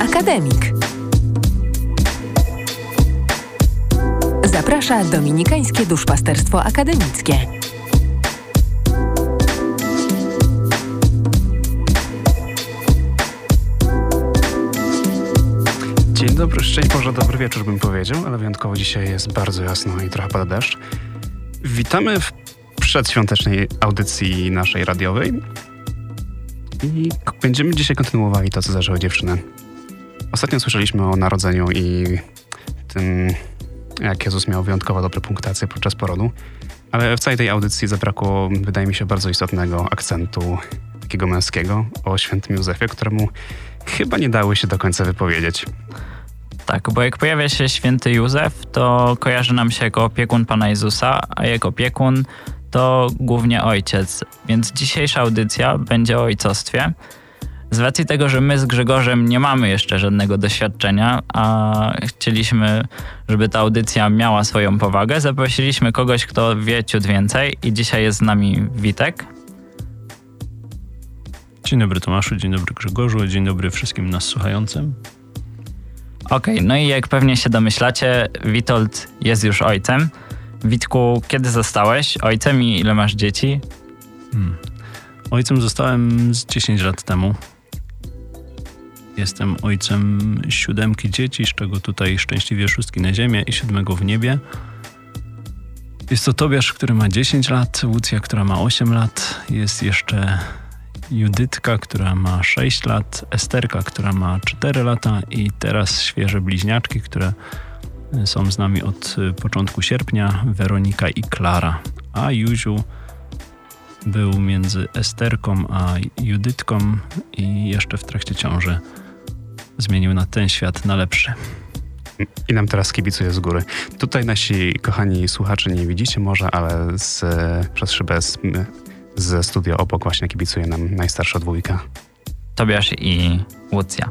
Akademik. Zaprasza Dominikańskie Duszpasterstwo Akademickie. Dzień dobry, szczęść Boże, dobry wieczór bym powiedział, ale wyjątkowo dzisiaj jest bardzo jasno i trochę pada deszcz. Witamy w przedświątecznej audycji naszej radiowej i będziemy dzisiaj kontynuowali to, co zaczęły dziewczyny. Ostatnio słyszeliśmy o narodzeniu i tym, jak Jezus miał wyjątkowo dobre punktacje podczas porodu, ale w całej tej audycji zabrakło, wydaje mi się, bardzo istotnego akcentu takiego męskiego o świętym Józefie, któremu chyba nie dały się do końca wypowiedzieć. Tak, bo jak pojawia się święty Józef, to kojarzy nam się jako opiekun Pana Jezusa, a jako opiekun to głównie ojciec. Więc dzisiejsza audycja będzie o ojcostwie. Z racji tego, że my z Grzegorzem nie mamy jeszcze żadnego doświadczenia, a chcieliśmy, żeby ta audycja miała swoją powagę, zaprosiliśmy kogoś, kto wie ciut więcej i dzisiaj jest z nami Witek. Dzień dobry Tomaszu, dzień dobry Grzegorzu, dzień dobry wszystkim nas słuchającym. Okej, okay, no i jak pewnie się domyślacie, Witold jest już ojcem. Witku, kiedy zostałeś ojcem i ile masz dzieci? Hmm. Ojcem zostałem z 10 lat temu. Jestem ojcem siódemki dzieci, z czego tutaj szczęśliwie szóstki na ziemię i siódmego w niebie. Jest to Tobiasz, który ma 10 lat, Łucja, która ma 8 lat, jest jeszcze Judytka, która ma 6 lat, Esterka, która ma 4 lata i teraz świeże bliźniaczki, które są z nami od początku sierpnia, Weronika i Klara. A Juziu był między Esterką a Judytką i jeszcze w trakcie ciąży zmienił na ten świat na lepszy. I nam teraz kibicuje z góry. Tutaj nasi kochani słuchacze nie widzicie może, ale z, przez szybę z, ze studia obok właśnie kibicuje nam najstarsza dwójka. Tobiasz i Łucja.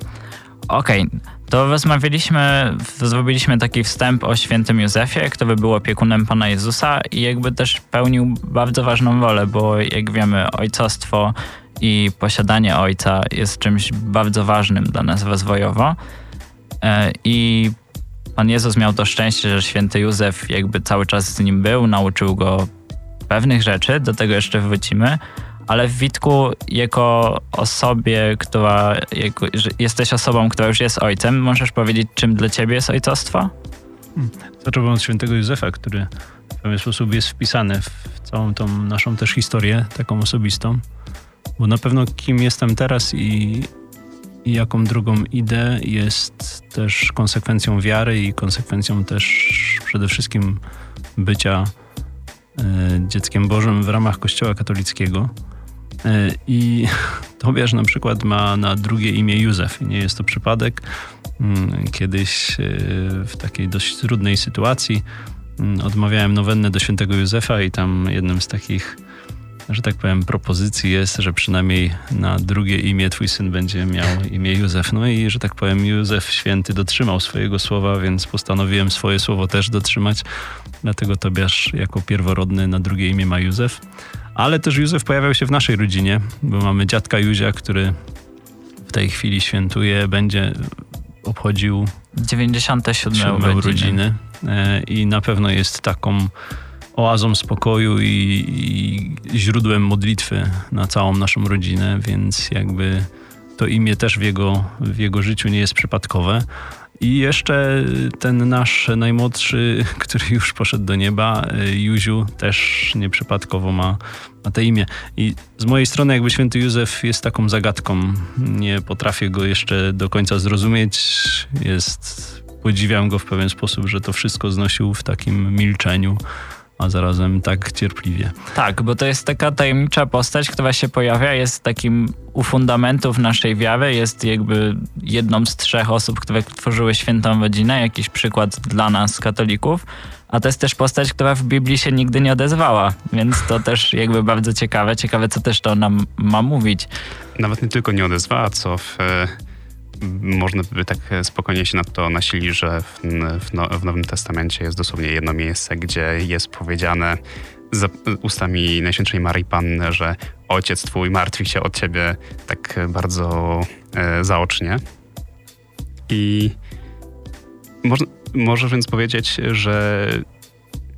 Okej, okay, to rozmawialiśmy, zrobiliśmy taki wstęp o świętym Józefie, który był opiekunem Pana Jezusa i jakby też pełnił bardzo ważną rolę, bo jak wiemy, ojcostwo i posiadanie ojca jest czymś bardzo ważnym dla nas rozwojowo. E, I Pan Jezus miał to szczęście, że święty Józef jakby cały czas z nim był, nauczył go pewnych rzeczy, do tego jeszcze wrócimy, ale w Witku jako osobie, która jako, jesteś osobą, która już jest ojcem, możesz powiedzieć, czym dla ciebie jest ojcostwo? Hmm. Zacząłbym od świętego Józefa, który w pewien sposób jest wpisany w całą tą naszą też historię, taką osobistą, bo na pewno kim jestem teraz i, i jaką drogą idę jest też konsekwencją wiary i konsekwencją też przede wszystkim bycia y, dzieckiem Bożym w ramach Kościoła katolickiego. E, I Tobiasz na przykład ma na drugie imię Józef. Nie jest to przypadek. Mm, kiedyś e, w takiej dość trudnej sytuacji mm, odmawiałem nowennę do świętego Józefa i tam jednym z takich, że tak powiem, propozycji jest, że przynajmniej na drugie imię twój syn będzie miał imię Józef. No i, że tak powiem, Józef święty dotrzymał swojego słowa, więc postanowiłem swoje słowo też dotrzymać. Dlatego Tobiasz jako pierworodny na drugie imię ma Józef. Ale też Józef pojawiał się w naszej rodzinie, bo mamy dziadka Józia, który w tej chwili świętuje, będzie obchodził 97 urodziny. urodziny e, i na pewno jest taką oazą spokoju i, i, źródłem modlitwy na całą naszą rodzinę, więc jakby to imię też w jego, w jego życiu nie jest przypadkowe. I jeszcze ten nasz najmłodszy, który już poszedł do nieba, Juziu, też nieprzypadkowo ma, ma te imię. I z mojej strony jakby święty Józef jest taką zagadką. Nie potrafię go jeszcze do końca zrozumieć. Jest, podziwiam go w pewien sposób, że to wszystko znosił w takim milczeniu a zarazem tak cierpliwie. Tak, bo to jest taka tajemnicza postać, która się pojawia, jest takim u fundamentów naszej wiary, jest jakby jedną z trzech osób, które tworzyły świętą rodzinę, jakiś przykład dla nas, katolików, a to jest też postać, która w Biblii się nigdy nie odezwała, więc to też jakby bardzo ciekawe. Ciekawe, co też to nam ma mówić. Nawet nie tylko nie odezwała, co w można by tak spokojnie się na to nasili, że w, w, no, w Nowym Testamencie jest dosłownie jedno miejsce, gdzie jest powiedziane za ustami Najświętszej Marii Panny, że ojciec twój martwi się od ciebie tak bardzo e, zaocznie. I można, możesz więc powiedzieć, że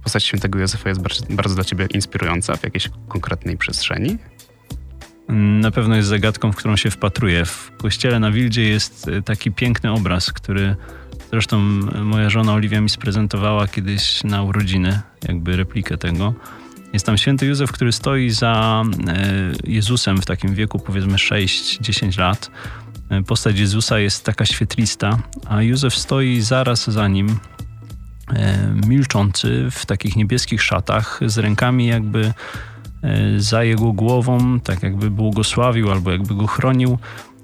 postać świętego Józefa jest bardzo, bardzo dla ciebie inspirująca w jakiejś konkretnej przestrzeni? Na pewno jest zagadką, w którą się wpatruję. W kościele na Wildzie jest e, taki piękny obraz, który zresztą moja żona Oliwia mi sprezentowała kiedyś na urodziny, jakby replikę tego. Jest tam święty Józef, który stoi za e, Jezusem w takim wieku powiedzmy 6-10 lat. E, postać Jezusa jest taka świetlista, a Józef stoi zaraz za nim, milczący w takich niebieskich szatach, z rękami jakby za jego głową, tak jakby błogosławił albo jakby go chronił.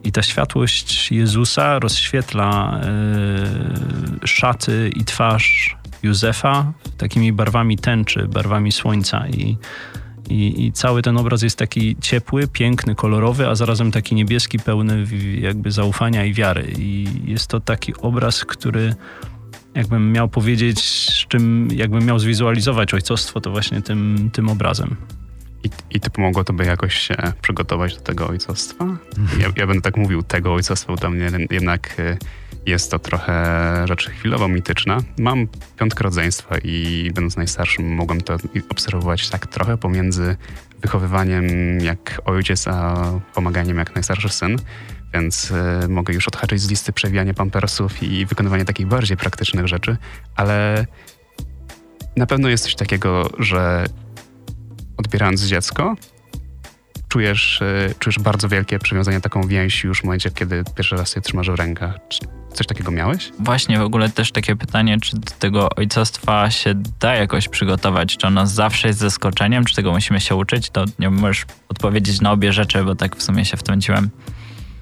I ta światłość Jezusa rozświetla e, szaty i twarz Józefa takimi barwami tęczy, barwami słońca. I, i, I, cały ten obraz jest taki ciepły, piękny, kolorowy, a zarazem taki niebieski, pełny jakby zaufania i wiary. I jest to taki obraz, który jakbym miał powiedzieć, z czym jakbym miał zwizualizować ojcostwo, to właśnie tym, tym obrazem. I, I to pomogło tobie jakoś się przygotować do tego ojcostwa? Ja, ja będę tak mówił tego ojcostwa, bo dla mnie jednak y, jest to trochę rzecz chwilowo mityczna. Mam piątkę rodzeństwa i będąc najstarszym mogłem to obserwować tak trochę pomiędzy wychowywaniem jak ojciec, a pomaganiem jak najstarszy syn. Więc y, mogę już odhaczyć z listy przewijanie pampersów i wykonywanie takich bardziej praktycznych rzeczy, ale na pewno jest coś takiego, że odbierając dziecko, czujesz, e, czujesz bardzo wielkie przywiązanie, taką więź już w momencie, kiedy pierwszy raz je trzymasz w rękach. Coś takiego miałeś? Właśnie, w ogóle też takie pytanie, czy do tego ojcostwa się da jakoś przygotować? Czy ono zawsze jest zaskoczeniem? Czy tego musimy się uczyć? To nie możesz odpowiedzieć na obie rzeczy, bo tak w sumie się wtrąciłem.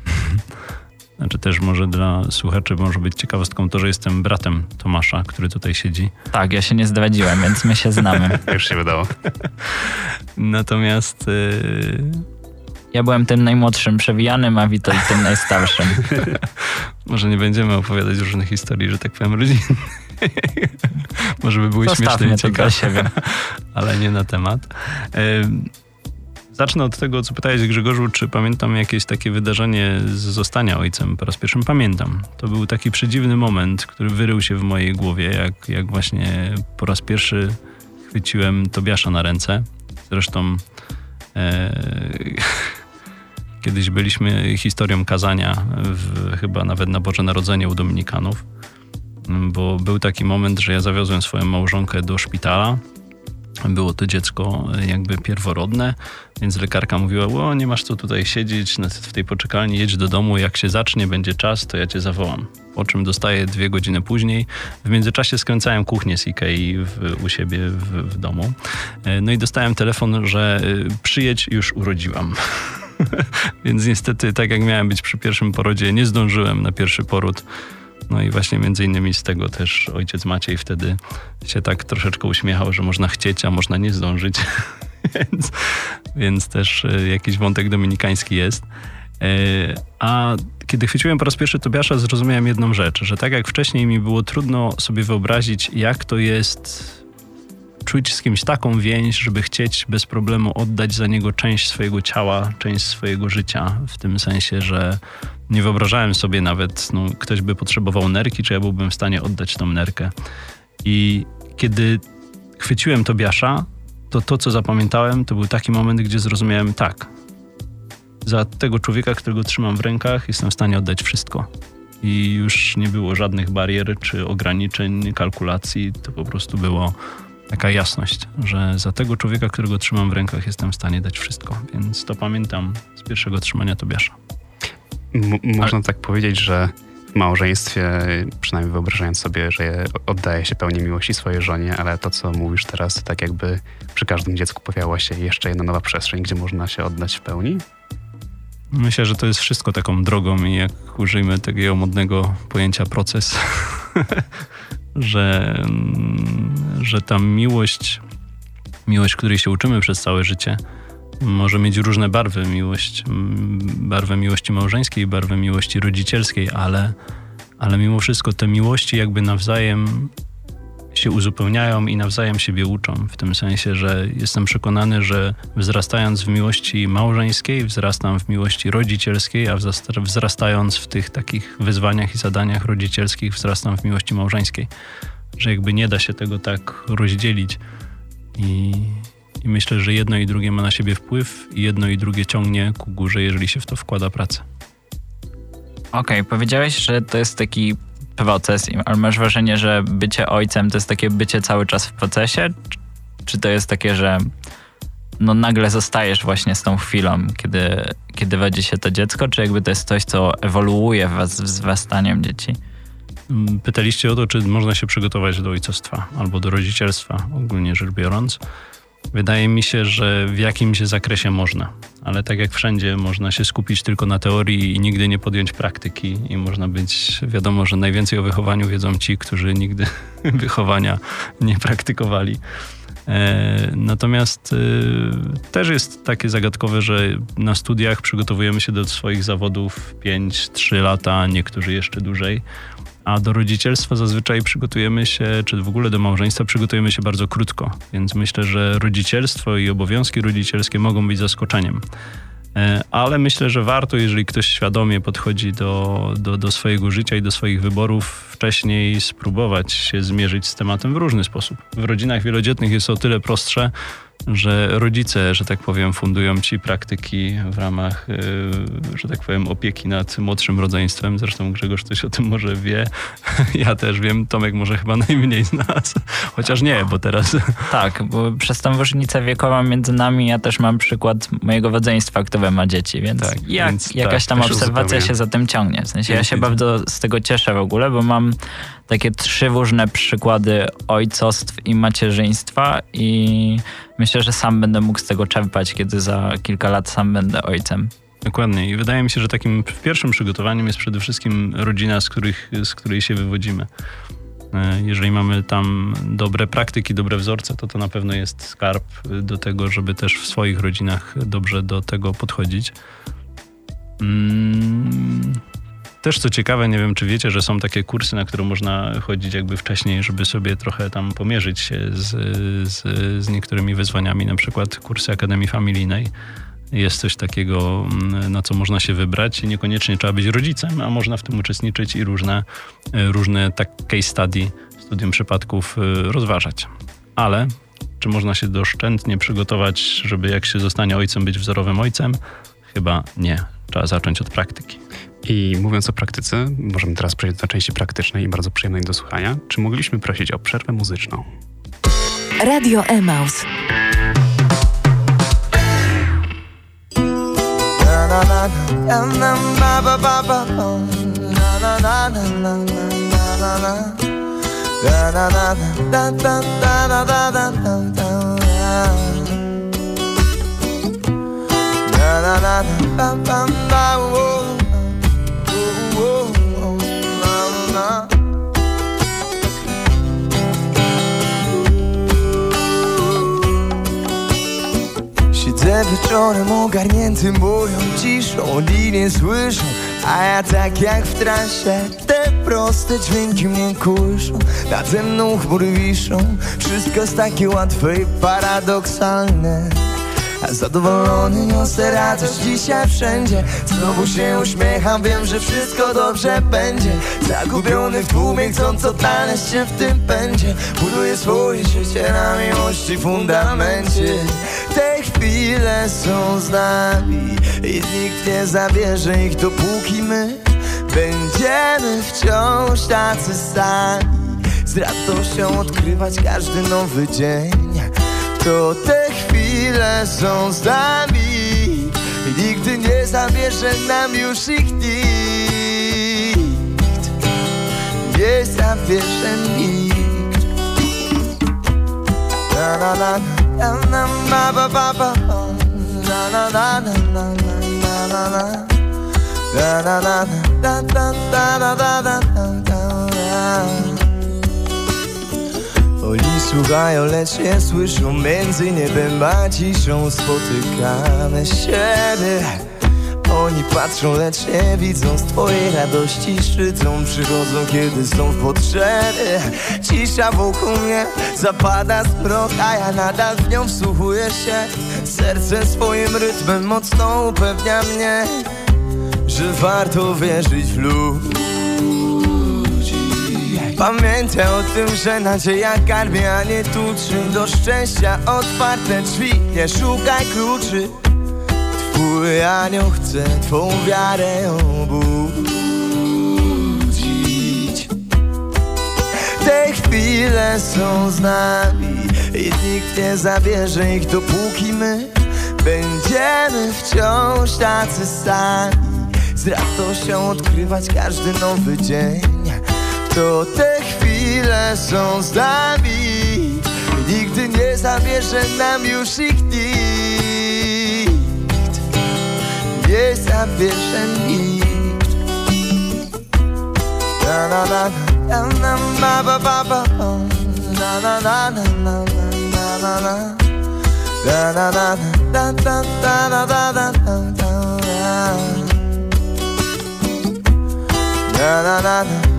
Znaczy też może dla słuchaczy może być ciekawostką to, że jestem bratem Tomasza, który tutaj siedzi. Tak, ja się nie zdradziłem, więc my się znamy. Już się wydało. Natomiast... Yy... Ja byłem tym najmłodszym przewijanym, a Witold tym najstarszym. może nie będziemy opowiadać różnych historii, że tak powiem, rodzin. może by były Zostawmy śmieszne i ciekawe. siebie. Ale nie na temat. Zacznę od tego, co pytałeś Grzegorzu, czy pamiętam jakieś takie wydarzenie z zostania ojcem. Po raz pierwszy pamiętam. To był taki przedziwny moment, który wyrył się w mojej głowie, jak, jak właśnie po raz pierwszy chwyciłem Tobiasza na ręce. Zresztą e, kiedyś byliśmy historią kazania, w, chyba nawet na Boże Narodzenie u Dominikanów, bo był taki moment, że ja zawiozłem swoją małżonkę do szpitala było to dziecko e, jakby pierworodne, więc lekarka mówiła, o nie masz co tutaj siedzieć w tej poczekalni, jedź do domu, jak się zacznie, będzie czas, to ja cię zawołam. Po czym dostaję dwie godziny później. W międzyczasie skręcałem kuchnię z Ikei w, u siebie w, w domu. E, no i dostałem telefon, że e, przyjedź, już urodziłam. Więc niestety, tak jak miałem być przy pierwszym porodzie, nie zdążyłem na pierwszy poród. No i właśnie między innymi z tego też ojciec Maciej wtedy się tak troszeczkę uśmiechał, że można chcieć, a można nie zdążyć. więc, więc też e, jakiś wątek dominikański jest. E, a kiedy chwyciłem po raz pierwszy Tobiasza, zrozumiałem jedną rzecz, że tak jak wcześniej mi było trudno sobie wyobrazić, jak to jest czuć z kimś taką więź, żeby chcieć bez problemu oddać za niego część swojego ciała, część swojego życia, w tym sensie, że nie wyobrażałem sobie nawet, no, ktoś by potrzebował nerki, czy ja byłbym w stanie oddać tą nerkę. I kiedy chwyciłem Tobiasza, to to, co zapamiętałem, to był taki moment, gdzie zrozumiałem tak. Za tego człowieka, którego trzymam w rękach, jestem w stanie oddać wszystko. I już nie było żadnych barier czy ograniczeń, kalkulacji. To po prostu było taka jasność, że za tego człowieka, którego trzymam w rękach, jestem w stanie dać wszystko. Więc to pamiętam z pierwszego trzymania Tobiasza. M można Ale... tak powiedzieć, że w małżeństwie, przynajmniej wyobrażając sobie, że oddaje się pełni miłości swojej żonie, ale to, co mówisz teraz, to tak jakby przy każdym dziecku pojawiła się jeszcze jedna nowa przestrzeń, gdzie można się oddać w pełni? Myślę, że to jest wszystko taką drogą i jak użyjmy takiego modnego pojęcia proces, że, mm, że ta miłość, miłość, której się uczymy przez całe życie, może mieć różne barwy. Miłość, mm, barwę miłości małżeńskiej, barwę miłości rodzicielskiej, ale, ale mimo wszystko te miłości jakby nawzajem się uzupełniają i nawzajem siebie uczą. W tym sensie, że jestem przekonany, że wzrastając w miłości małżeńskiej, wzrastam w miłości rodzicielskiej, a wzrastając w tych takich wyzwaniach i zadaniach rodzicielskich, wzrastam w miłości małżeńskiej. Że jakby nie da się tego tak rozdzielić. I, i myślę, że jedno i drugie ma na siebie wpływ, i jedno i drugie ciągnie ku górze, jeżeli się w to wkłada pracę. Okej, okay, powiedziałeś, że to jest taki proces, ale masz wrażenie, że bycie ojcem to jest takie bycie cały czas w procesie? Czy to jest takie, że no nagle zostajesz właśnie z tą chwilą, kiedy, kiedy rodzi się to dziecko, czy jakby to jest coś, co ewoluuje wraz z wzrastaniem dzieci? Mm, pytaliście o to, czy można się przygotować do ojcostwa albo do rodzicielstwa, ogólnie rzecz biorąc. Wydaje mi się, że w jakimś zakresie można, ale tak jak wszędzie, można się skupić tylko na teorii i nigdy nie podjąć praktyki. I można być, wiadomo, że najwięcej o wychowaniu wiedzą ci, którzy nigdy wychowania nie praktykowali. E, natomiast e, też jest takie zagadkowe, że na studiach przygotowujemy się do swoich zawodów 5-3 lata, niektórzy jeszcze dłużej. A do rodzicielstwa zazwyczaj przygotujemy się, czy w ogóle do małżeństwa przygotujemy się bardzo krótko, więc myślę, że rodzicielstwo i obowiązki rodzicielskie mogą być zaskoczeniem. E, ale myślę, że warto, jeżeli ktoś świadomie podchodzi do, do, do swojego życia i do swoich wyborów, wcześniej spróbować się zmierzyć z tematem w różny sposób. W rodzinach wielodzietnych jest o tyle prostsze, że rodzice, że tak powiem, fundują ci praktyki w ramach, y, że tak powiem, opieki nad młodszym rodzeństwem. Zresztą Grzegorz coś o tym może wie. Ja też wiem, Tomek może chyba najmniej z nas. Chociaż nie, bo teraz... Tak, bo przez tą różnicę wiekową między nami ja też mam przykład mojego rodzeństwa, które ma dzieci, więc, tak, jak, więc jakaś tam tak, obserwacja się za tym ciągnie. W sensie ja się bardzo z tego cieszę w ogóle, bo mam takie trzy różne przykłady ojcostw i macierzyństwa i myślę, że sam będę mógł z tego czerpać, kiedy za kilka lat sam będę ojcem. Dokładnie. I wydaje mi się, że takim pierwszym przygotowaniem jest przede wszystkim rodzina, z, których, z której się wywodzimy. E, jeżeli mamy tam dobre praktyki, dobre wzorce, to to na pewno jest skarb do tego, żeby też w swoich rodzinach dobrze do tego podchodzić. Też co ciekawe, nie wiem czy wiecie, że są takie kursy, na które można chodzić jakby wcześniej, żeby sobie trochę tam pomierzyć się z, z, z niektórymi wyzwaniami, na przykład kursy Akademii Familijnej. Jest coś takiego, mm, na co można się wybrać. Niekoniecznie trzeba być rodzicem, a można w tym uczestniczyć i różne, różne tak case study, studium przypadków y, rozważać. Ale czy można się doszczętnie przygotować, żeby jak się zostanie ojcem, być wzorowym ojcem? Chyba nie. Trzeba zacząć od praktyki. I mówiąc o praktyce, możemy teraz przejść do części praktycznej i bardzo przyjemnej do słuchania. Czy mogliśmy prosić o przerwę muzyczną? Radio Emaus. Siedzę wieczorem ogarnięty moją ciszą Oni nie słyszą, a ja tak jak w trasie Te proste dźwięki mnie kuszą. Nade mną chmury wiszą Wszystko jest takie łatwe i paradoksalne Zadowolony niosę radość dzisiaj wszędzie. Znowu się uśmiecham, wiem, że wszystko dobrze będzie. Zagubiony w tłumie, chcąc odnaleźć się w tym pędzie. Buduję swoje życie na miłości fundamencie. Te chwile są z nami I nikt nie zabierze ich dopóki my Będziemy wciąż tacy sami. Z radością odkrywać każdy nowy dzień. To te chwile są z nami nigdy nie zabierze nam już ich nikt Nie zabierze nikt Na na na na na ba ba ba na na na na na Na na na na na na na na na na na Oni słuchają, lecz nie słyszą. Między niebem a ciszą Spotykamy siebie Oni patrzą, lecz nie widzą. Z twojej radości Szydzą, przychodzą, kiedy są w potrzebie. Cisza wokół mnie zapada zmrok A ja nadal w nią wsłuchuję się. Serce swoim rytmem mocno upewnia mnie Że warto wierzyć w ludzi Pamiętaj o tym, że nadzieja karmi, a nie tuczy. Do szczęścia otwarte drzwi, nie szukaj kluczy. Twój anioł chce twą wiarę obudzić. Te chwile są z nami i nikt nie zabierze ich dopóki my Będziemy wciąż tacy sami. Z radością odkrywać każdy nowy dzień To te chwile są z nami Nigdy nie zabierze nam już ich nikt Nie zabierze nikt na na na na na ba ba ba Na na na na na na na na Da da da da da da da da da da da Da da da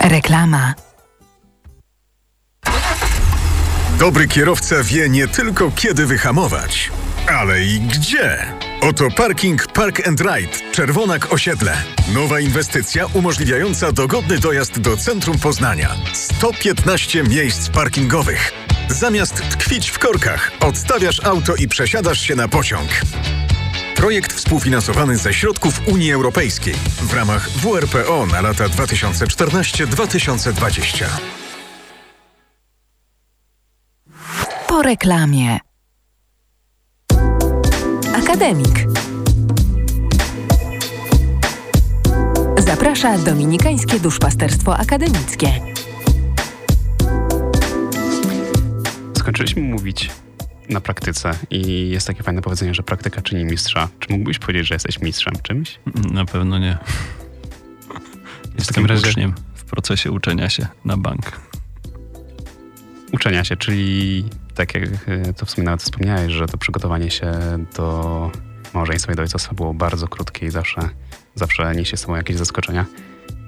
Reklama. Dobry kierowca wie nie tylko kiedy wyhamować, ale i gdzie. Oto parking Park and Ride Czerwonak Osiedle. Nowa inwestycja umożliwiająca dogodny dojazd do centrum Poznania. 115 miejsc parkingowych. Zamiast tkwić w korkach, odstawiasz auto i przesiadasz się na pociąg. Projekt współfinansowany ze środków Unii Europejskiej w ramach WRPO na lata 2014-2020. Po reklamie. Akademik. Zaprasza Dominikańskie Duszpasterstwo Akademickie. Skończyliśmy mówić na praktyce i jest takie fajne powiedzenie, że praktyka czyni mistrza. Czy mógłbyś powiedzieć, że jesteś mistrzem czymś? Na pewno nie. Jestem razie- uczniem w procesie uczenia się na bank. Uczenia się, czyli tak jak e, to w sumie nawet wspomniałeś, że to przygotowanie się do małżeństwa i do ojcostwa było bardzo krótkie i zawsze, zawsze niesie z sobą jakieś zaskoczenia.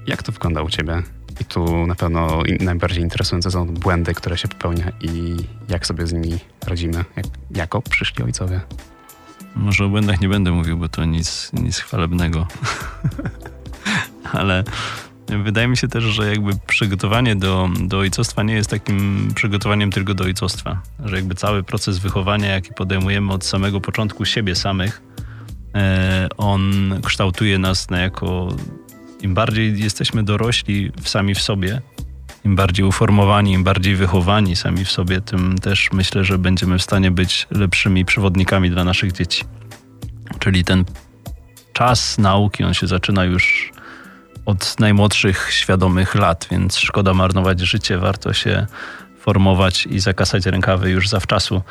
Jak to wygląda u ciebie? I tu na pewno najbardziej interesujące są błędy, które się popełnia i jak sobie z nimi radzimy, jak, jako przyszli ojcowie. Może o błędach nie będę mówił, bo to nic, nic chwalebnego. Ale wydaje mi się też, że jakby przygotowanie do, do ojcostwa nie jest takim przygotowaniem tylko do ojcostwa. Że jakby cały proces wychowania, jaki podejmujemy od samego początku siebie samych, e, on kształtuje nas na jako im bardziej jesteśmy dorośli sami w sobie, im bardziej uformowani, im bardziej wychowani sami w sobie, tym też myślę, że będziemy w stanie być lepszymi przewodnikami dla naszych dzieci. Czyli ten czas nauki, on się zaczyna już od najmłodszych, świadomych lat, więc szkoda marnować życie, warto się formować i zakasać rękawy już zawczasu,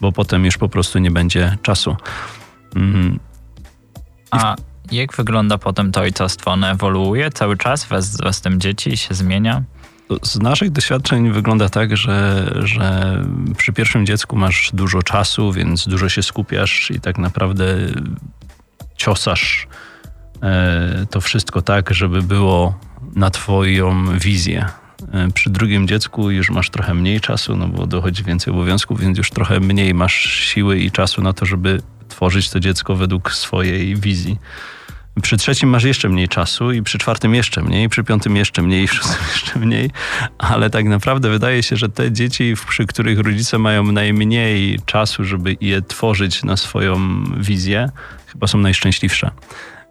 bo potem już po prostu nie będzie czasu. Mhm. A jak wygląda potem to ojcostwo? Ono ewoluuje cały czas wraz, wraz z tym dzieci się zmienia? Z naszych doświadczeń wygląda tak, że, że przy pierwszym dziecku masz dużo czasu, więc dużo się skupiasz i tak naprawdę ciosasz to wszystko tak, żeby było na Twoją wizję. E, Przy drugim dziecku już masz trochę mniej czasu, no bo dochodzi więcej obowiązków, więc już trochę mniej masz siły i czasu na to, żeby tworzyć to dziecko według swojej wizji. Przy trzecim masz jeszcze mniej czasu i przy czwartym jeszcze mniej, przy piątym jeszcze mniej, przy szóstym jeszcze mniej, ale tak naprawdę wydaje się, że te dzieci, przy których rodzice mają najmniej czasu, żeby je tworzyć na swoją wizję, chyba są najszczęśliwsze.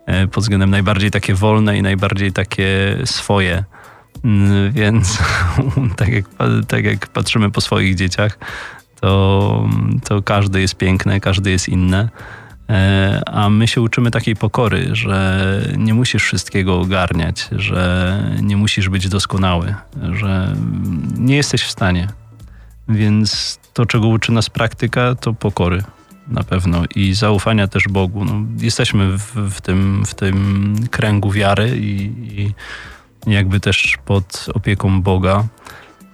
E, Pod względem najbardziej takie wolne i najbardziej takie swoje. Mm, Więc tak jak, tak jak patrzymy po swoich dzieciach, to, to każdy jest piękny, każdy jest inny. E, A my się uczymy takiej pokory, że nie musisz wszystkiego ogarniać, że nie musisz być doskonały, że nie jesteś w stanie. Więc to, czego uczy nas praktyka, to pokory na pewno i zaufania też Bogu. No, jesteśmy w, w, tym, w tym kręgu wiary i, i jakby też pod opieką Boga.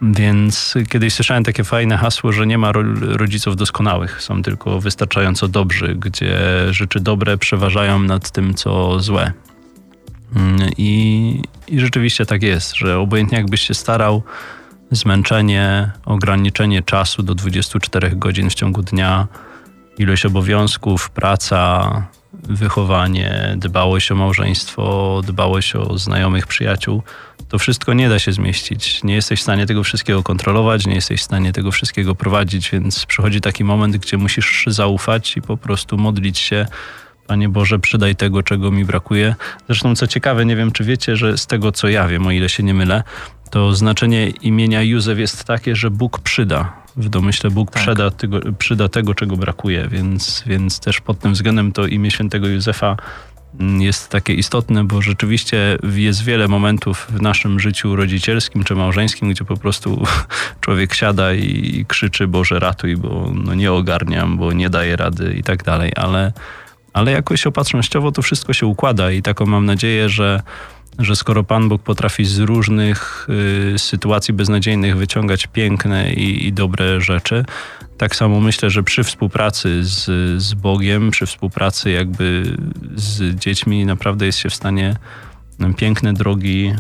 Więc kiedyś słyszałem takie fajne hasło, że nie ma rodziców doskonałych, są tylko wystarczająco dobrzy, gdzie rzeczy dobre przeważają nad tym, co złe. Mm, I, I rzeczywiście tak jest, że obojętnie jakbyś się starał, zmęczenie, ograniczenie czasu do 24 godzin w ciągu dnia, ilość obowiązków, praca, wychowanie, dbałość o małżeństwo, dbałość o znajomych, przyjaciół, to wszystko nie da się zmieścić. Nie jesteś w stanie tego wszystkiego kontrolować, nie jesteś w stanie tego wszystkiego prowadzić, więc przychodzi taki moment, gdzie musisz zaufać i po prostu modlić się. Panie Boże, przydaj tego, czego mi brakuje. Zresztą, co ciekawe, nie wiem, czy wiecie, że z tego, co ja wiem, o ile się nie mylę, to znaczenie imienia Józef jest takie, że Bóg przyda. W domyśle Bóg tak. przyda, tego, przyda tego, czego brakuje, więc, więc też pod tym względem to imię świętego Józefa mm, jest takie istotne, bo rzeczywiście jest wiele momentów w naszym życiu rodzicielskim czy małżeńskim, gdzie po prostu człowiek siada i krzyczy Boże ratuj, bo no nie ogarniam, bo nie daje rady i tak dalej, ale, ale jakoś opatrznościowo to wszystko się układa i taką mam nadzieję, że że skoro Pan Bóg potrafi z różnych y, sytuacji beznadziejnych wyciągać piękne i, i, dobre rzeczy, tak samo myślę, że przy współpracy z, z Bogiem, przy współpracy jakby z dziećmi, naprawdę jest się w stanie piękne drogi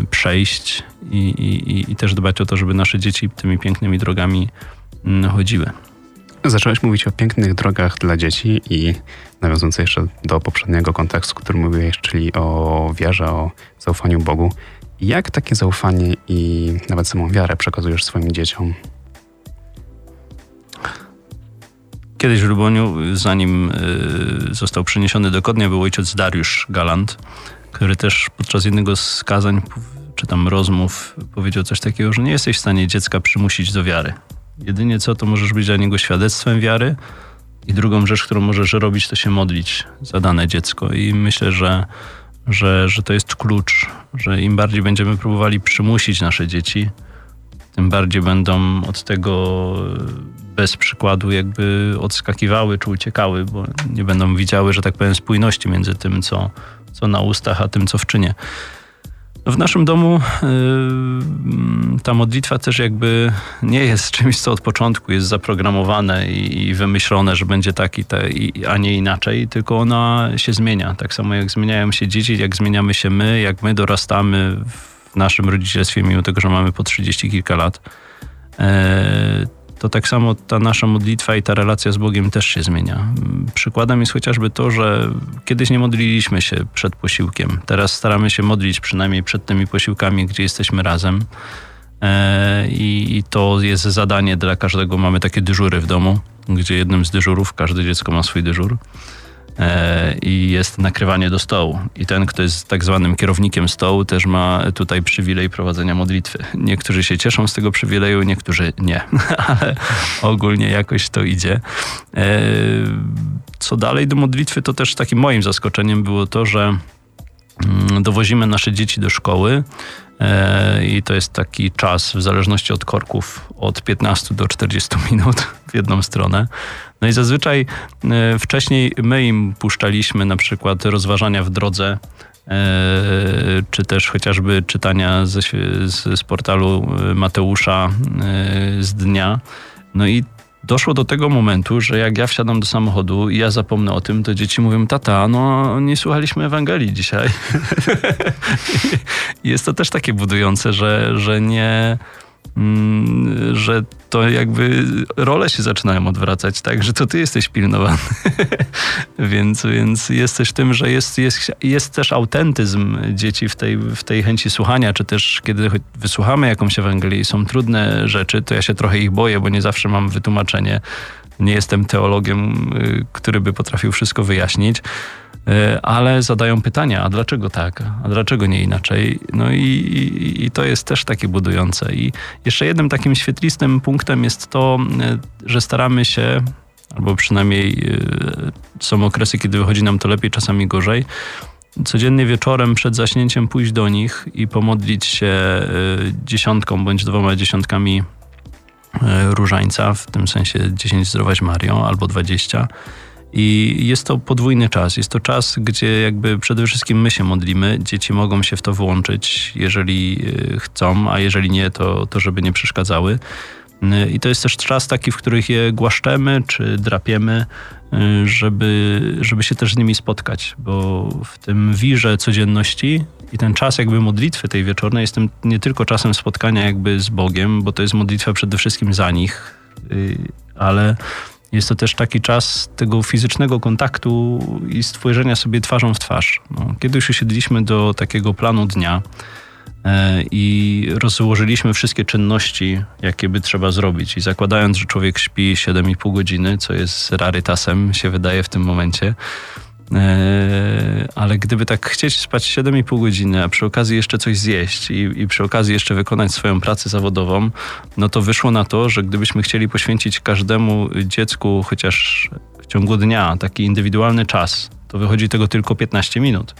y, przejść i, i, i też dbać o to, żeby nasze dzieci tymi pięknymi drogami y, chodziły. Zacząłeś mówić o pięknych drogach dla dzieci i nawiązując jeszcze do poprzedniego kontekstu, który mówiłeś, czyli o wierze, o zaufaniu Bogu. Jak takie zaufanie i nawet samą wiarę przekazujesz swoim dzieciom? Kiedyś w Luboniu, zanim y, został przeniesiony do Kodnia, był ojciec Dariusz Galant, który też podczas jednego z kazań czy tam rozmów powiedział coś takiego, że nie jesteś w stanie dziecka przymusić do wiary. Jedynie co, to możesz być dla niego świadectwem wiary, i drugą rzecz, którą możesz robić, to się modlić za dane dziecko. I myślę, że, że, że to jest klucz, że im bardziej będziemy próbowali przymusić nasze dzieci, tym bardziej będą od tego bez przykładu jakby odskakiwały czy uciekały, bo nie będą widziały, że tak powiem, spójności między tym, co, co na ustach, a tym, co w czynie. W naszym domu yy, ta modlitwa też jakby nie jest czymś, co od początku jest zaprogramowane i, wymyślone, że będzie tak, i te, a nie inaczej, tylko ona się zmienia. Tak samo jak zmieniają się dzieci, jak zmieniamy się my, jak my dorastamy w naszym rodzicielstwie, mimo tego, że mamy po 30 kilka lat. Yy, to tak samo ta nasza modlitwa i ta relacja z Bogiem też się zmienia. Przykładem jest chociażby to, że kiedyś nie modliliśmy się przed posiłkiem. Teraz staramy się modlić przynajmniej przed tymi posiłkami, gdzie jesteśmy razem. E, I to jest zadanie dla każdego. Mamy takie dyżury w domu, gdzie jednym z dyżurów, każde dziecko ma swój dyżur. E, i jest nakrywanie do stołu. I ten, kto jest tak zwanym kierownikiem stołu, też ma tutaj przywilej prowadzenia modlitwy. Niektórzy się cieszą z tego przywileju, niektórzy nie, ale ogólnie jakoś to idzie. E, co dalej do modlitwy, to też takim moim zaskoczeniem było to, że dowozimy nasze dzieci do szkoły. E, I to jest taki czas, w zależności od korków, od 15 do 40 minut w jedną stronę. No i zazwyczaj e, wcześniej my im puszczaliśmy na przykład rozważania w drodze, e, czy też chociażby czytania z, z, z portalu Mateusza z dnia. No i doszło do tego momentu, że jak ja wsiadam do samochodu i ja zapomnę o tym, to dzieci mówią, tata, no nie słuchaliśmy Ewangelii dzisiaj. Jest to też takie budujące, że, że nie Mm, że to jakby role się zaczynają odwracać, tak, że to ty jesteś pilnowany. więc, więc jest też tym, że jest, jest, jest też autentyzm dzieci w tej, w tej chęci słuchania, czy też kiedy wysłuchamy jakąś Ewangelię i są trudne rzeczy, to ja się trochę ich boję, bo nie zawsze mam wytłumaczenie. Nie jestem teologiem, y, który by potrafił wszystko wyjaśnić ale zadają pytania, a dlaczego tak, a dlaczego nie inaczej? No i, i, i, to jest też takie budujące. I jeszcze jednym takim świetlistym punktem jest to, e, że staramy się, albo przynajmniej e, są okresy, kiedy wychodzi nam to lepiej, czasami gorzej, codziennie wieczorem przed zaśnięciem pójść do nich i pomodlić się dziesiątką bądź dwoma dziesiątkami e, różańca, w tym sensie 10 zdrowaś Mario albo 20. I jest to podwójny czas. Jest to czas, gdzie jakby przede wszystkim my się modlimy. Dzieci mogą się w to włączyć, jeżeli e, chcą, a jeżeli nie, to, to żeby nie przeszkadzały. E, I to jest też czas taki, w których je głaszczemy czy drapiemy, żeby, żeby się też z nimi spotkać, bo w tym wirze codzienności i ten czas jakby modlitwy tej wieczornej jest tym nie tylko czasem spotkania jakby z Bogiem, bo to jest modlitwa przede wszystkim za nich, y, ale jest to też taki czas tego fizycznego kontaktu i stworzenia sobie twarzą w twarz. No, kiedyś usiedliśmy do takiego planu dnia e, i rozłożyliśmy wszystkie czynności, jakie by trzeba zrobić. I zakładając, że człowiek śpi 7,5 godziny, co jest rarytasem, się wydaje w tym momencie, ale gdyby tak chcieć spać 7,5 godziny, a przy okazji jeszcze coś zjeść i, i, przy okazji jeszcze wykonać swoją pracę zawodową, no to wyszło na to, że gdybyśmy chcieli poświęcić każdemu dziecku chociaż w ciągu dnia taki indywidualny czas, to wychodzi tego tylko 15 minut.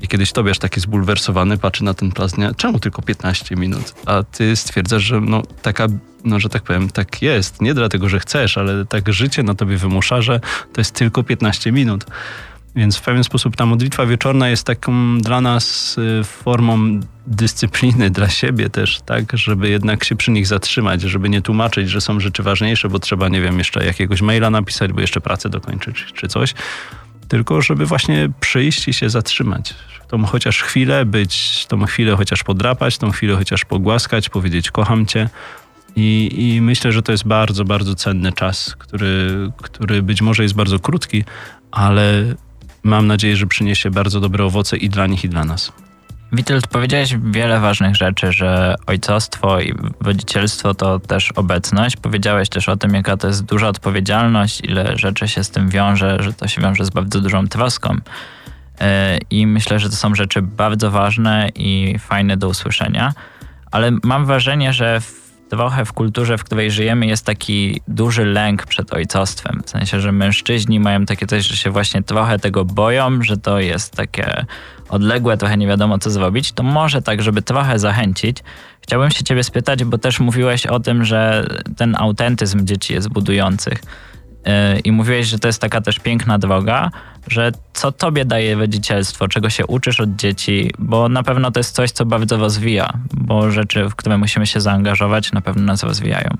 I kiedyś Tobiasz taki zbulwersowany patrzy na ten plan dnia, czemu tylko 15 minut? A ty stwierdzasz, że no taka, no że tak powiem, tak jest. Nie dlatego, że chcesz, ale tak życie na tobie wymusza, że to jest tylko 15 minut. Więc w pewien sposób ta modlitwa wieczorna jest taką dla nas y, formą dyscypliny dla siebie też, tak, żeby jednak się przy nich zatrzymać, żeby nie tłumaczyć, że są rzeczy ważniejsze, bo trzeba, nie wiem, jeszcze jakiegoś maila napisać, bo jeszcze pracę dokończyć czy coś, tylko żeby właśnie przyjść i się zatrzymać. Tą chociaż chwilę być, tą chwilę chociaż podrapać, tą chwilę chociaż pogłaskać, powiedzieć kocham cię. I, I, myślę, że to jest bardzo, bardzo cenny czas, który, który być może jest bardzo krótki, ale mam nadzieję, że przyniesie bardzo dobre owoce i dla nich, i dla nas. Witold, powiedziałeś wiele ważnych rzeczy, że ojcostwo i wodzicielstwo to też obecność. Powiedziałeś też o tym, jaka to jest duża odpowiedzialność, ile rzeczy się z tym wiąże, że to się wiąże z bardzo dużą troską. E, I myślę, że to są rzeczy bardzo ważne i fajne do usłyszenia. Ale mam wrażenie, że w trochę w kulturze, w której żyjemy, jest taki duży lęk przed ojcostwem. W sensie, że mężczyźni mają takie coś, że się właśnie trochę tego boją, że to jest takie odległe, trochę nie wiadomo co zrobić. To może tak, żeby trochę zachęcić. Chciałbym się ciebie spytać, bo też mówiłeś o tym, że ten autentyzm dzieci jest budujących. Yy, I mówiłeś, że to jest taka też piękna droga, że co tobie daje rodzicielstwo, czego się uczysz od dzieci, bo na pewno to jest coś, co bardzo rozwija, bo rzeczy, w które musimy się zaangażować, na pewno nas rozwijają.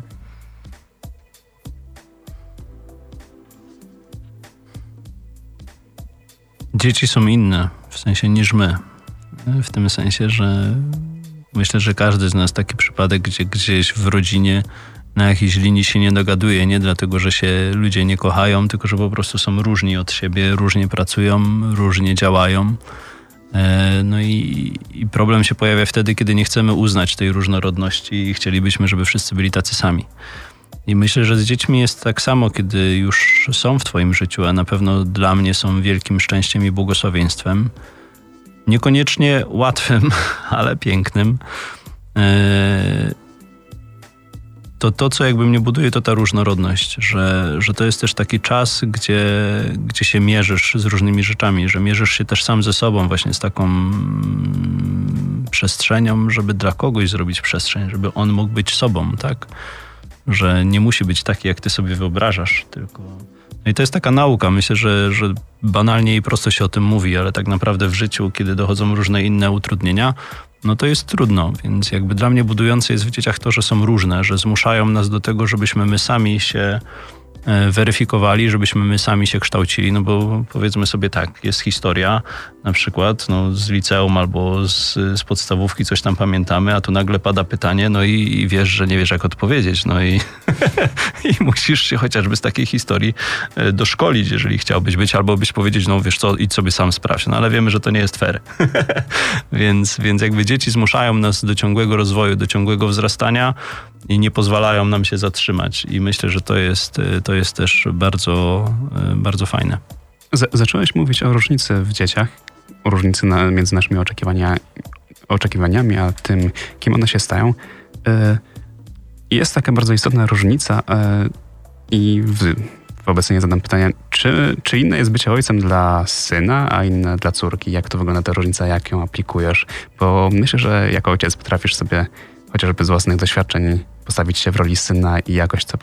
Dzieci są inne, w sensie niż my. W tym sensie, że myślę, że każdy z nas taki przypadek, gdzie gdzieś w rodzinie na jakiejś linii się nie dogaduje, nie dlatego, że się ludzie nie kochają, tylko że po prostu są różni od siebie, różnie pracują, różnie działają. E, no i, i, problem się pojawia wtedy, kiedy nie chcemy uznać tej różnorodności i chcielibyśmy, żeby wszyscy byli tacy sami. I myślę, że z dziećmi jest tak samo, kiedy już są w Twoim życiu, a na pewno dla mnie są wielkim szczęściem i błogosławieństwem. Niekoniecznie łatwym, ale pięknym. E, to to, co jakby mnie buduje, to ta różnorodność, że, że to jest też taki czas, gdzie, gdzie się mierzysz z różnymi rzeczami, że mierzysz się też sam ze sobą, właśnie z taką mm, przestrzenią, żeby dla kogoś zrobić przestrzeń, żeby on mógł być sobą, tak? Że nie musi być taki, jak ty sobie wyobrażasz, tylko. No i to jest taka nauka. Myślę, że, że banalnie i prosto się o tym mówi, ale tak naprawdę w życiu, kiedy dochodzą różne inne utrudnienia, no to jest trudno. Więc jakby dla mnie budujące jest w dzieciach to, że są różne, że zmuszają nas do tego, żebyśmy my sami się E, weryfikowali, żebyśmy my sami się kształcili, no bo powiedzmy sobie tak, jest historia na przykład no, z liceum albo z, z podstawówki coś tam pamiętamy, a tu nagle pada pytanie, no i, i wiesz, że nie wiesz jak odpowiedzieć, no i, i musisz się chociażby z takiej historii e, doszkolić, jeżeli chciałbyś być, albo byś powiedzieć, no wiesz co, idź sobie sam sprawdź, no ale wiemy, że to nie jest fair. więc, więc jakby dzieci zmuszają nas do ciągłego rozwoju, do ciągłego wzrastania, i nie pozwalają nam się zatrzymać. I myślę, że to jest, y, to jest też bardzo, y, bardzo fajne. Z zacząłeś mówić o różnicy w dzieciach, różnicy na, między naszymi oczekiwania, oczekiwaniami, a tym, kim one się stają. Y, jest taka bardzo istotna różnica i w, wobec niej zadam pytanie, czy, czy inne jest bycie ojcem dla syna, a inne dla córki? Jak to wygląda ta różnica, jak ją aplikujesz? Bo myślę, że jako ojciec potrafisz sobie chociażby z własnych doświadczeń postawić się w roli syna i jakoś to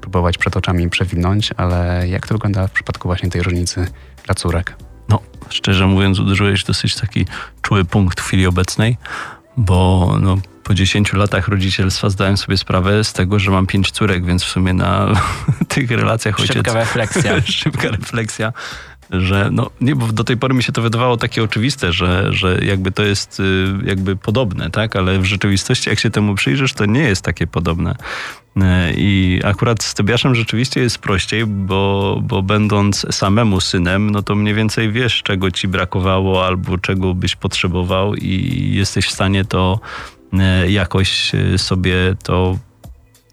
próbować przed oczami przewinąć, ale jak to wygląda w przypadku właśnie tej różnicy dla córek? No, szczerze mówiąc, uderzyłeś dosyć taki czuły punkt w chwili obecnej, bo no, po 10 latach rodzicielstwa zdałem sobie sprawę z tego, że mam pięć córek, więc w sumie na tych relacjach ojciec... Szybka refleksja. Szybka refleksja że no nie, bo do tej pory mi się to wydawało takie oczywiste, że, że jakby to jest y, jakby podobne, tak? Ale w rzeczywistości, jak się temu przyjrzysz, to nie jest takie podobne. Y, I akurat z Tobiaszem rzeczywiście jest prościej, bo, bo będąc samemu synem, no to mniej więcej wiesz, czego ci brakowało albo czego byś potrzebował i jesteś w stanie to y, jakoś sobie to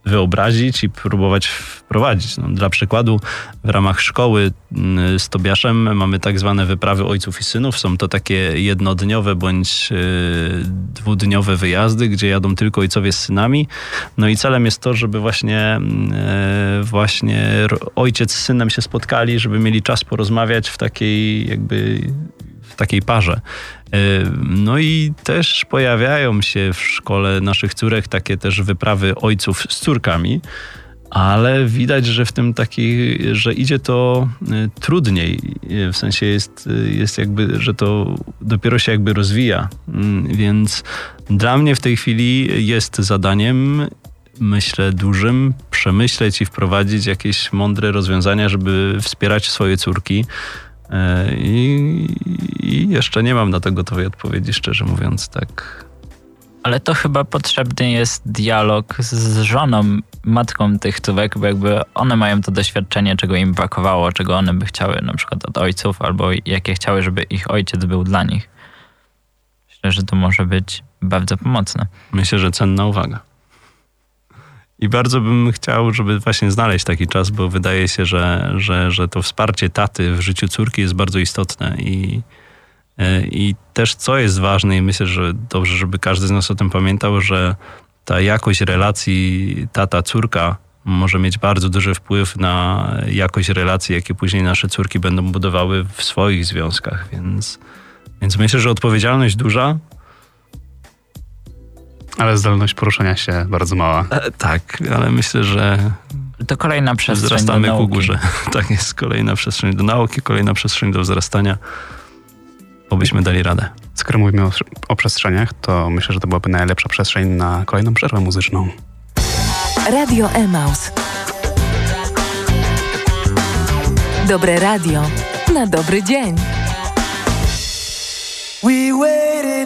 wyobrazić i próbować wprowadzić. No, dla przykładu, w ramach szkoły mm, z Tobiaszem mamy tak zwane wyprawy ojców i synów. Są to takie jednodniowe bądź e, dwudniowe wyjazdy, gdzie jadą tylko ojcowie z synami. No i celem jest to, żeby właśnie, e, właśnie ojciec z synem się spotkali, żeby mieli czas porozmawiać w takiej jakby takiej parze. E, no i też pojawiają się w szkole naszych córek takie też wyprawy ojców z córkami, ale widać, że w tym taki, że idzie to e, trudniej. E, w sensie jest, jest jakby, że to dopiero się jakby rozwija. Mm, więc dla mnie w tej chwili jest zadaniem myślę, dużym, przemyśleć i wprowadzić jakieś mądre rozwiązania, żeby wspierać swoje córki I, I, jeszcze nie mam na to gotowej odpowiedzi, szczerze mówiąc, tak. Ale to chyba potrzebny jest dialog z żoną, matką tych córek, bo jakby one mają to doświadczenie, czego im brakowało, czego one by chciały na przykład od ojców, albo jakie chciały, żeby ich ojciec był dla nich. Myślę, że to może być bardzo pomocne. Myślę, że cenna uwaga. I bardzo bym chciał, żeby właśnie znaleźć taki czas, bo wydaje się, że, że, że to wsparcie taty w życiu córki jest bardzo istotne. I, e, i też co jest ważne i myślę, że dobrze, żeby każdy z nas o tym pamiętał, że ta jakość relacji tata-córka może mieć bardzo duży wpływ na jakość relacji, jakie później nasze córki będą budowały w swoich związkach, więc, więc myślę, że odpowiedzialność duża, ale zdolność poruszania się bardzo mała. E, tak, ale myślę, że to kolejna przestrzeń wzrastamy do ku górze. Tak jest, kolejna przestrzeń do nauki, kolejna przestrzeń do wzrastania. Obyśmy dali radę. Skoro mówimy o, o przestrzeniach, to myślę, że to byłaby najlepsza przestrzeń na kolejną przerwę muzyczną. Radio Emaus. Dobre radio na dobry dzień. We waited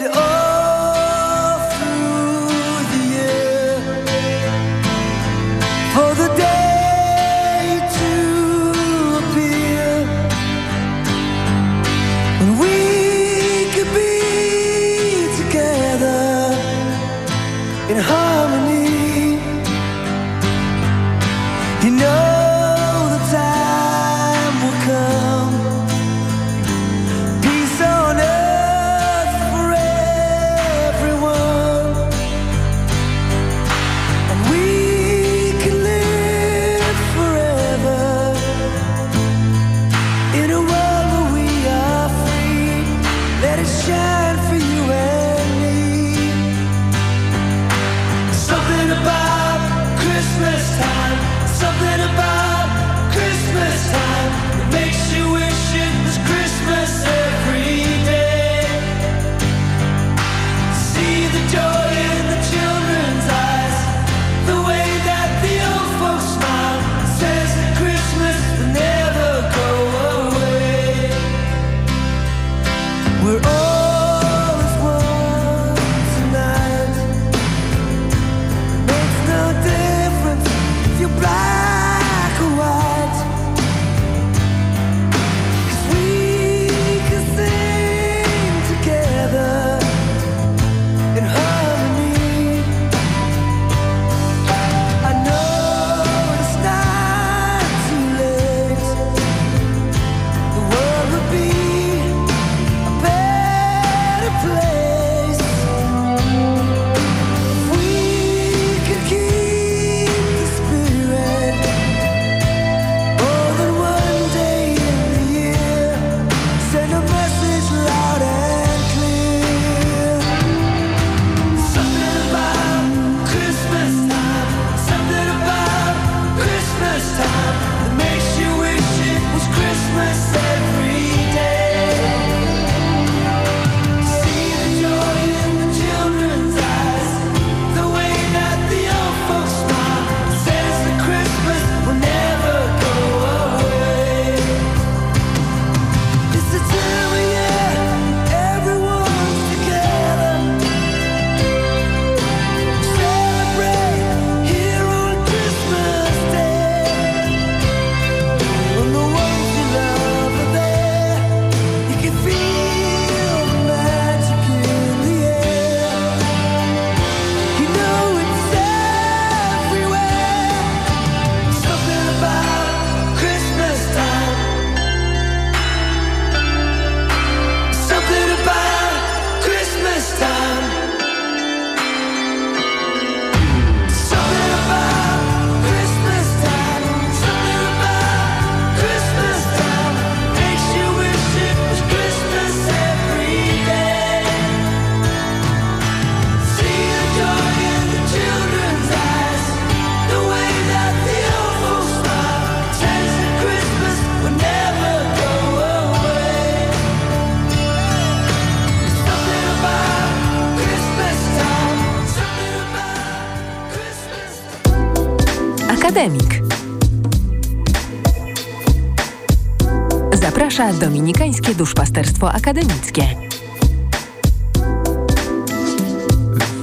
Zaprasza Dominikańskie Duszpasterstwo Akademickie.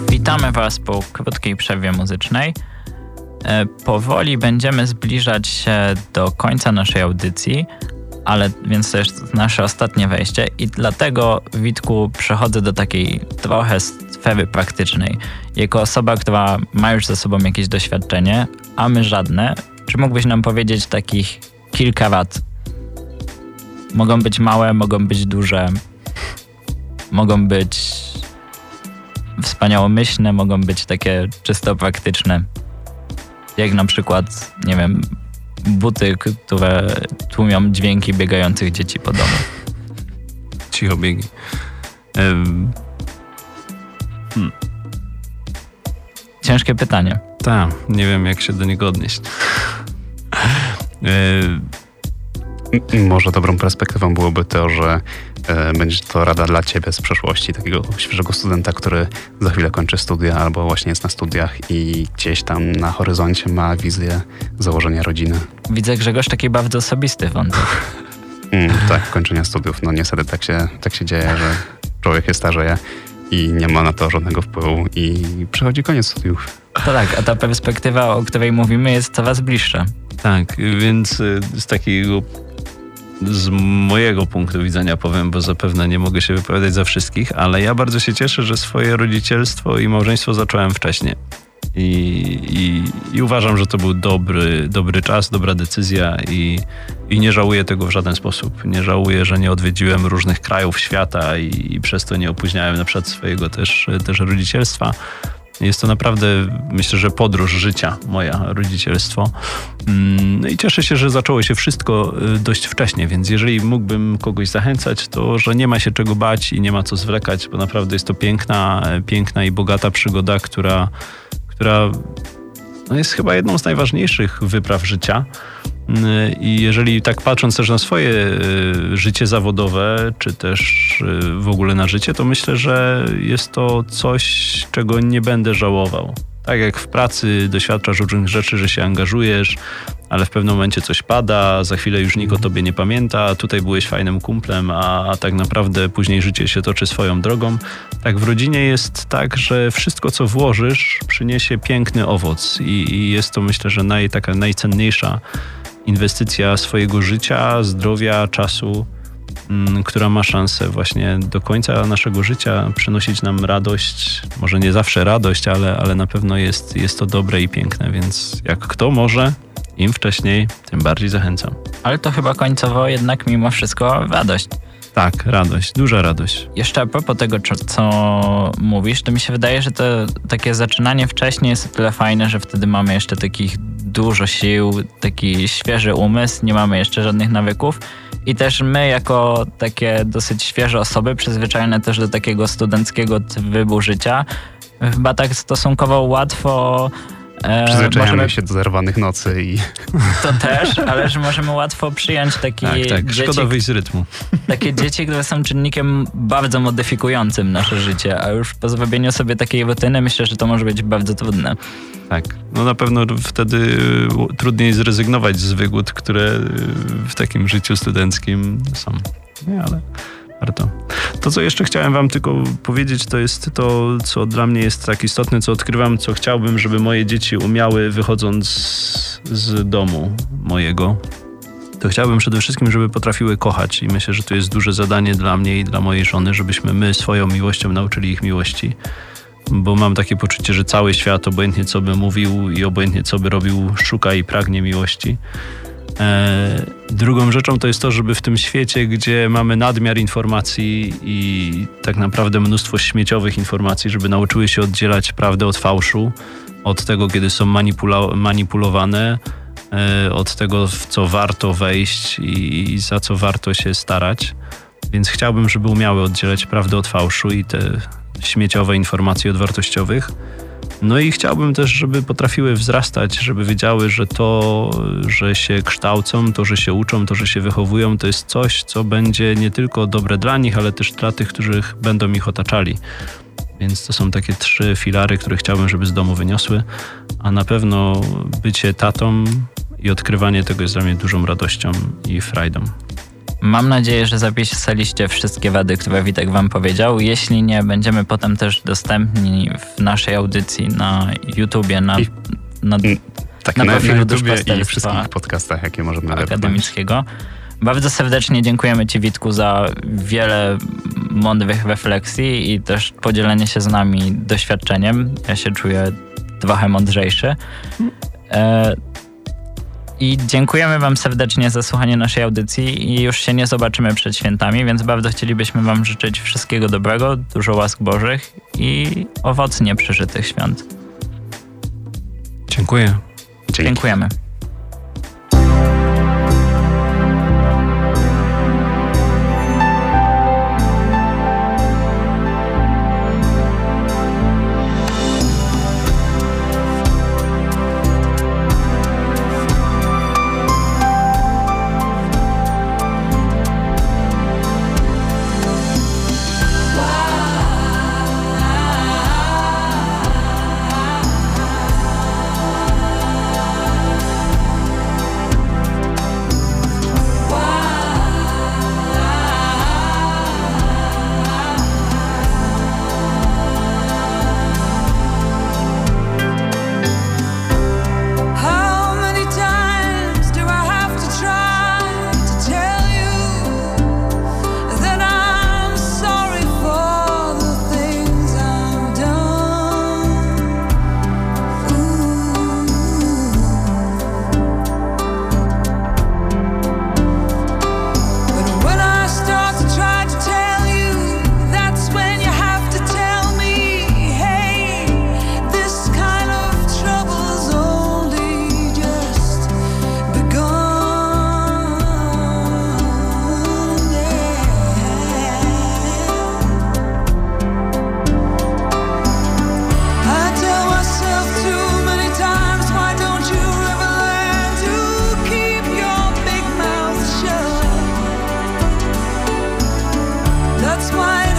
Witamy Was po krótkiej przerwie muzycznej. E, powoli będziemy zbliżać się do końca naszej audycji, ale więc to jest nasze ostatnie wejście i dlatego Witku przechodzę do takiej trochę sfery praktycznej. Jako osoba, która ma już za sobą jakieś doświadczenie, a my żadne, czy mógłbyś nam powiedzieć takich kilka rad? Mogą być małe, mogą być duże, mogą być wspaniałomyślne, mogą być takie czysto praktyczne. Jak na przykład, nie wiem, buty, które tłumią dźwięki biegających dzieci po domu. Cicho biegi. Um, Ciężkie pytanie. tak, nie wiem jak się do niego odnieść. E, Może dobrą perspektywą byłoby to, że e, będzie to rada dla ciebie z przeszłości, takiego świeżego studenta, który za chwilę kończy studia albo właśnie jest na studiach i gdzieś tam na horyzoncie ma wizję założenia rodziny. Widzę Grzegorz taki bardzo osobisty wątek. Mm, tak, kończenia studiów. No niestety tak się, tak się dzieje, że człowiek się starzeje i nie ma na to żadnego wpływu i przychodzi koniec studiów. To tak, a ta perspektywa, o której mówimy, jest coraz bliższa. Tak, więc y, z takiego, z mojego punktu widzenia powiem, bo zapewne nie mogę się wypowiadać za wszystkich, ale ja bardzo się cieszę, że swoje rodzicielstwo i małżeństwo zacząłem wcześniej. I, i, I uważam, że to był dobry, dobry czas, dobra decyzja i, i nie żałuję tego w żaden sposób. Nie żałuję, że nie odwiedziłem różnych krajów świata i, i przez to nie opóźniałem na przykład swojego też, też rodzicielstwa. Jest to naprawdę, myślę, że podróż życia moja, rodzicielstwo. Mm, No i cieszę się, że zaczęło się wszystko y, dość wcześnie, więc jeżeli mógłbym kogoś zachęcać, to że nie ma się czego bać i nie ma co zwlekać, bo naprawdę jest to piękna, e, piękna i bogata przygoda, która, która no jest chyba jedną z najważniejszych wypraw życia. Y, I jeżeli tak patrząc też na swoje y, życie zawodowe, czy też y, w ogóle na życie, to myślę, że jest to coś, czego nie będę żałował. Tak jak w pracy doświadczasz różnych rzeczy, że się angażujesz, ale w pewnym momencie coś pada, za chwilę już nikt o tobie nie pamięta, tutaj byłeś fajnym kumplem, a, a tak naprawdę później życie się toczy swoją drogą. Tak w rodzinie jest tak, że wszystko co włożysz przyniesie piękny owoc i, i jest to myślę, że naj, taka najcenniejsza inwestycja swojego życia, zdrowia, czasu, która ma szansę właśnie do końca naszego życia przynosić nam radość. Może nie zawsze radość, ale, ale na pewno jest, jest to dobre i piękne, więc jak kto może, im wcześniej, tym bardziej zachęcam. Ale to chyba końcowo jednak mimo wszystko radość. Tak, radość, duża radość. Jeszcze a propos tego, co- mówisz, to mi się wydaje, że to takie zaczynanie wcześniej jest o tyle fajne, że wtedy mamy jeszcze takich dużo sił, taki świeży umysł, nie mamy jeszcze żadnych nawyków. I też my, jako takie dosyć świeże osoby, przyzwyczajone też do takiego studenckiego trybu życia, chyba tak stosunkowo łatwo. E, Przyzwyczajamy możemy- się do zerwanych nocy i To też, ale że możemy łatwo przyjąć taki Tak, tak, dzieci, szkoda wyjść z rytmu. takie dzieci, które są czynnikiem bardzo modyfikującym nasze życie, a już po zrobieniu sobie takiej rutyny myślę, że to może być bardzo trudne. Tak. No na pewno wtedy trudniej zrezygnować z wygód, które y, w takim życiu studenckim są. Nie, ale warto. To, co jeszcze chciałem wam tylko powiedzieć, to jest to, co dla mnie jest tak istotne, co odkrywam, co chciałbym, żeby moje dzieci umiały wychodząc z, domu mojego. To chciałbym przede wszystkim, żeby potrafiły kochać i myślę, że to jest duże zadanie dla mnie i dla mojej żony, żebyśmy my swoją miłością nauczyli ich miłości bo mam takie poczucie, że cały świat, obojętnie co by mówił i obojętnie co by robił, szuka i pragnie miłości. E, drugą rzeczą to jest to, żeby w tym świecie, gdzie mamy nadmiar informacji i tak naprawdę mnóstwo śmieciowych informacji, żeby nauczyły się oddzielać prawdę od fałszu, od tego, kiedy są manipula- manipulowane, e, od tego, w co warto wejść i, i za co warto się starać. Więc chciałbym, żeby umiały oddzielać prawdę od fałszu i te śmieciowe informacje od wartościowych. No i chciałbym też, żeby potrafiły wzrastać, żeby wiedziały, że to, że się kształcą, to, że się uczą, to, że się wychowują, to jest coś, co będzie nie tylko dobre dla nich, ale też dla tych, którzy będą ich otaczali. Więc to są takie trzy filary, które chciałbym, żeby z domu wyniosły, a na pewno bycie tatą i odkrywanie tego jest dla mnie dużą radością i frajdą. Mam nadzieję, że zapisaliście wszystkie wady, które Witek wam powiedział. Jeśli nie, będziemy potem też dostępni w naszej audycji na YouTubie, na, I- na, Tak, Na na, na, profilu YouTubie i wszystkich podcastach, jakie możemy akademickiego. Bardzo serdecznie dziękujemy Ci, Witku, za wiele mądrych refleksji i też podzielenie się z nami doświadczeniem. Ja się czuję trochę mądrzejszy. E, I dziękujemy Wam serdecznie za słuchanie naszej audycji i już się nie zobaczymy przed świętami, więc bardzo chcielibyśmy Wam życzyć wszystkiego dobrego, dużo łask Bożych i owocnie przeżytych świąt. Dziękuję. Dziękujemy. That's why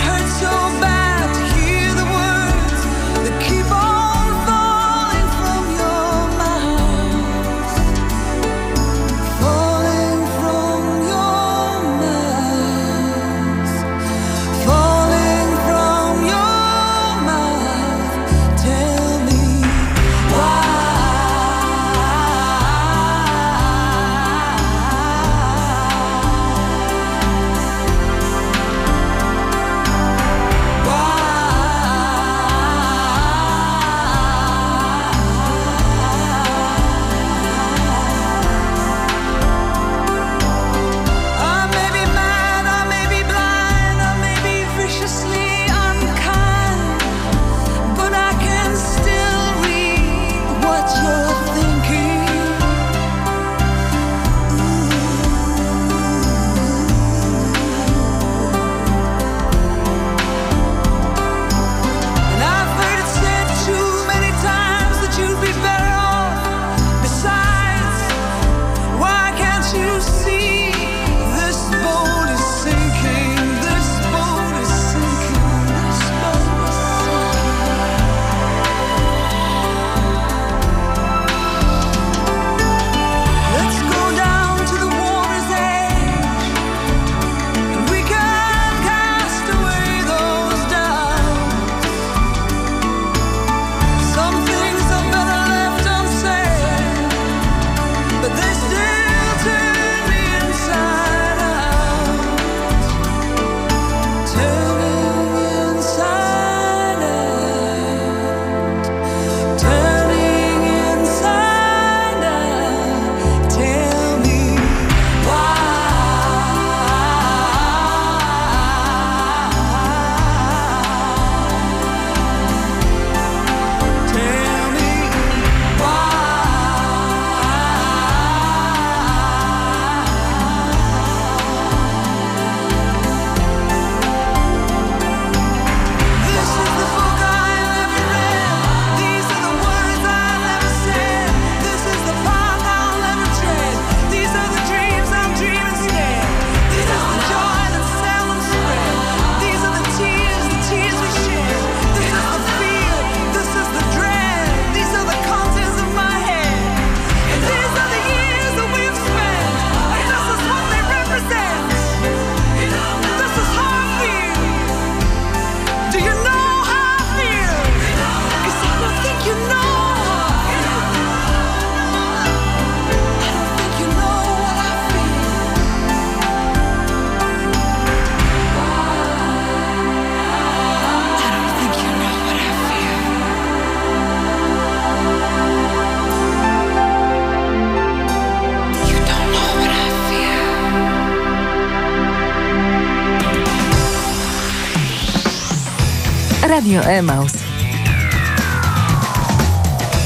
Radio Emaus.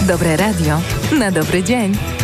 Dobre radio na dobry dzień.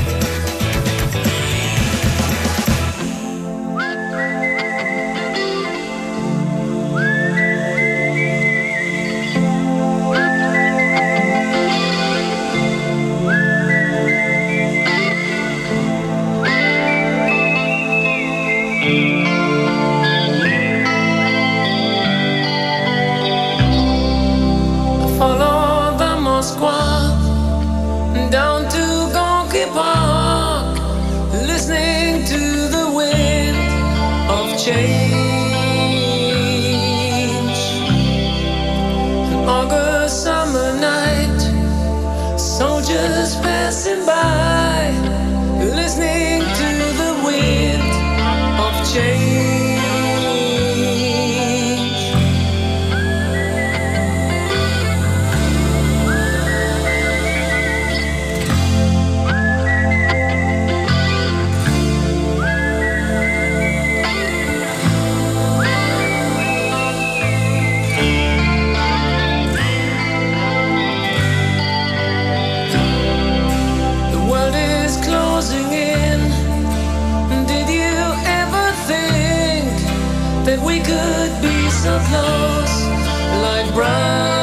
of those like brown.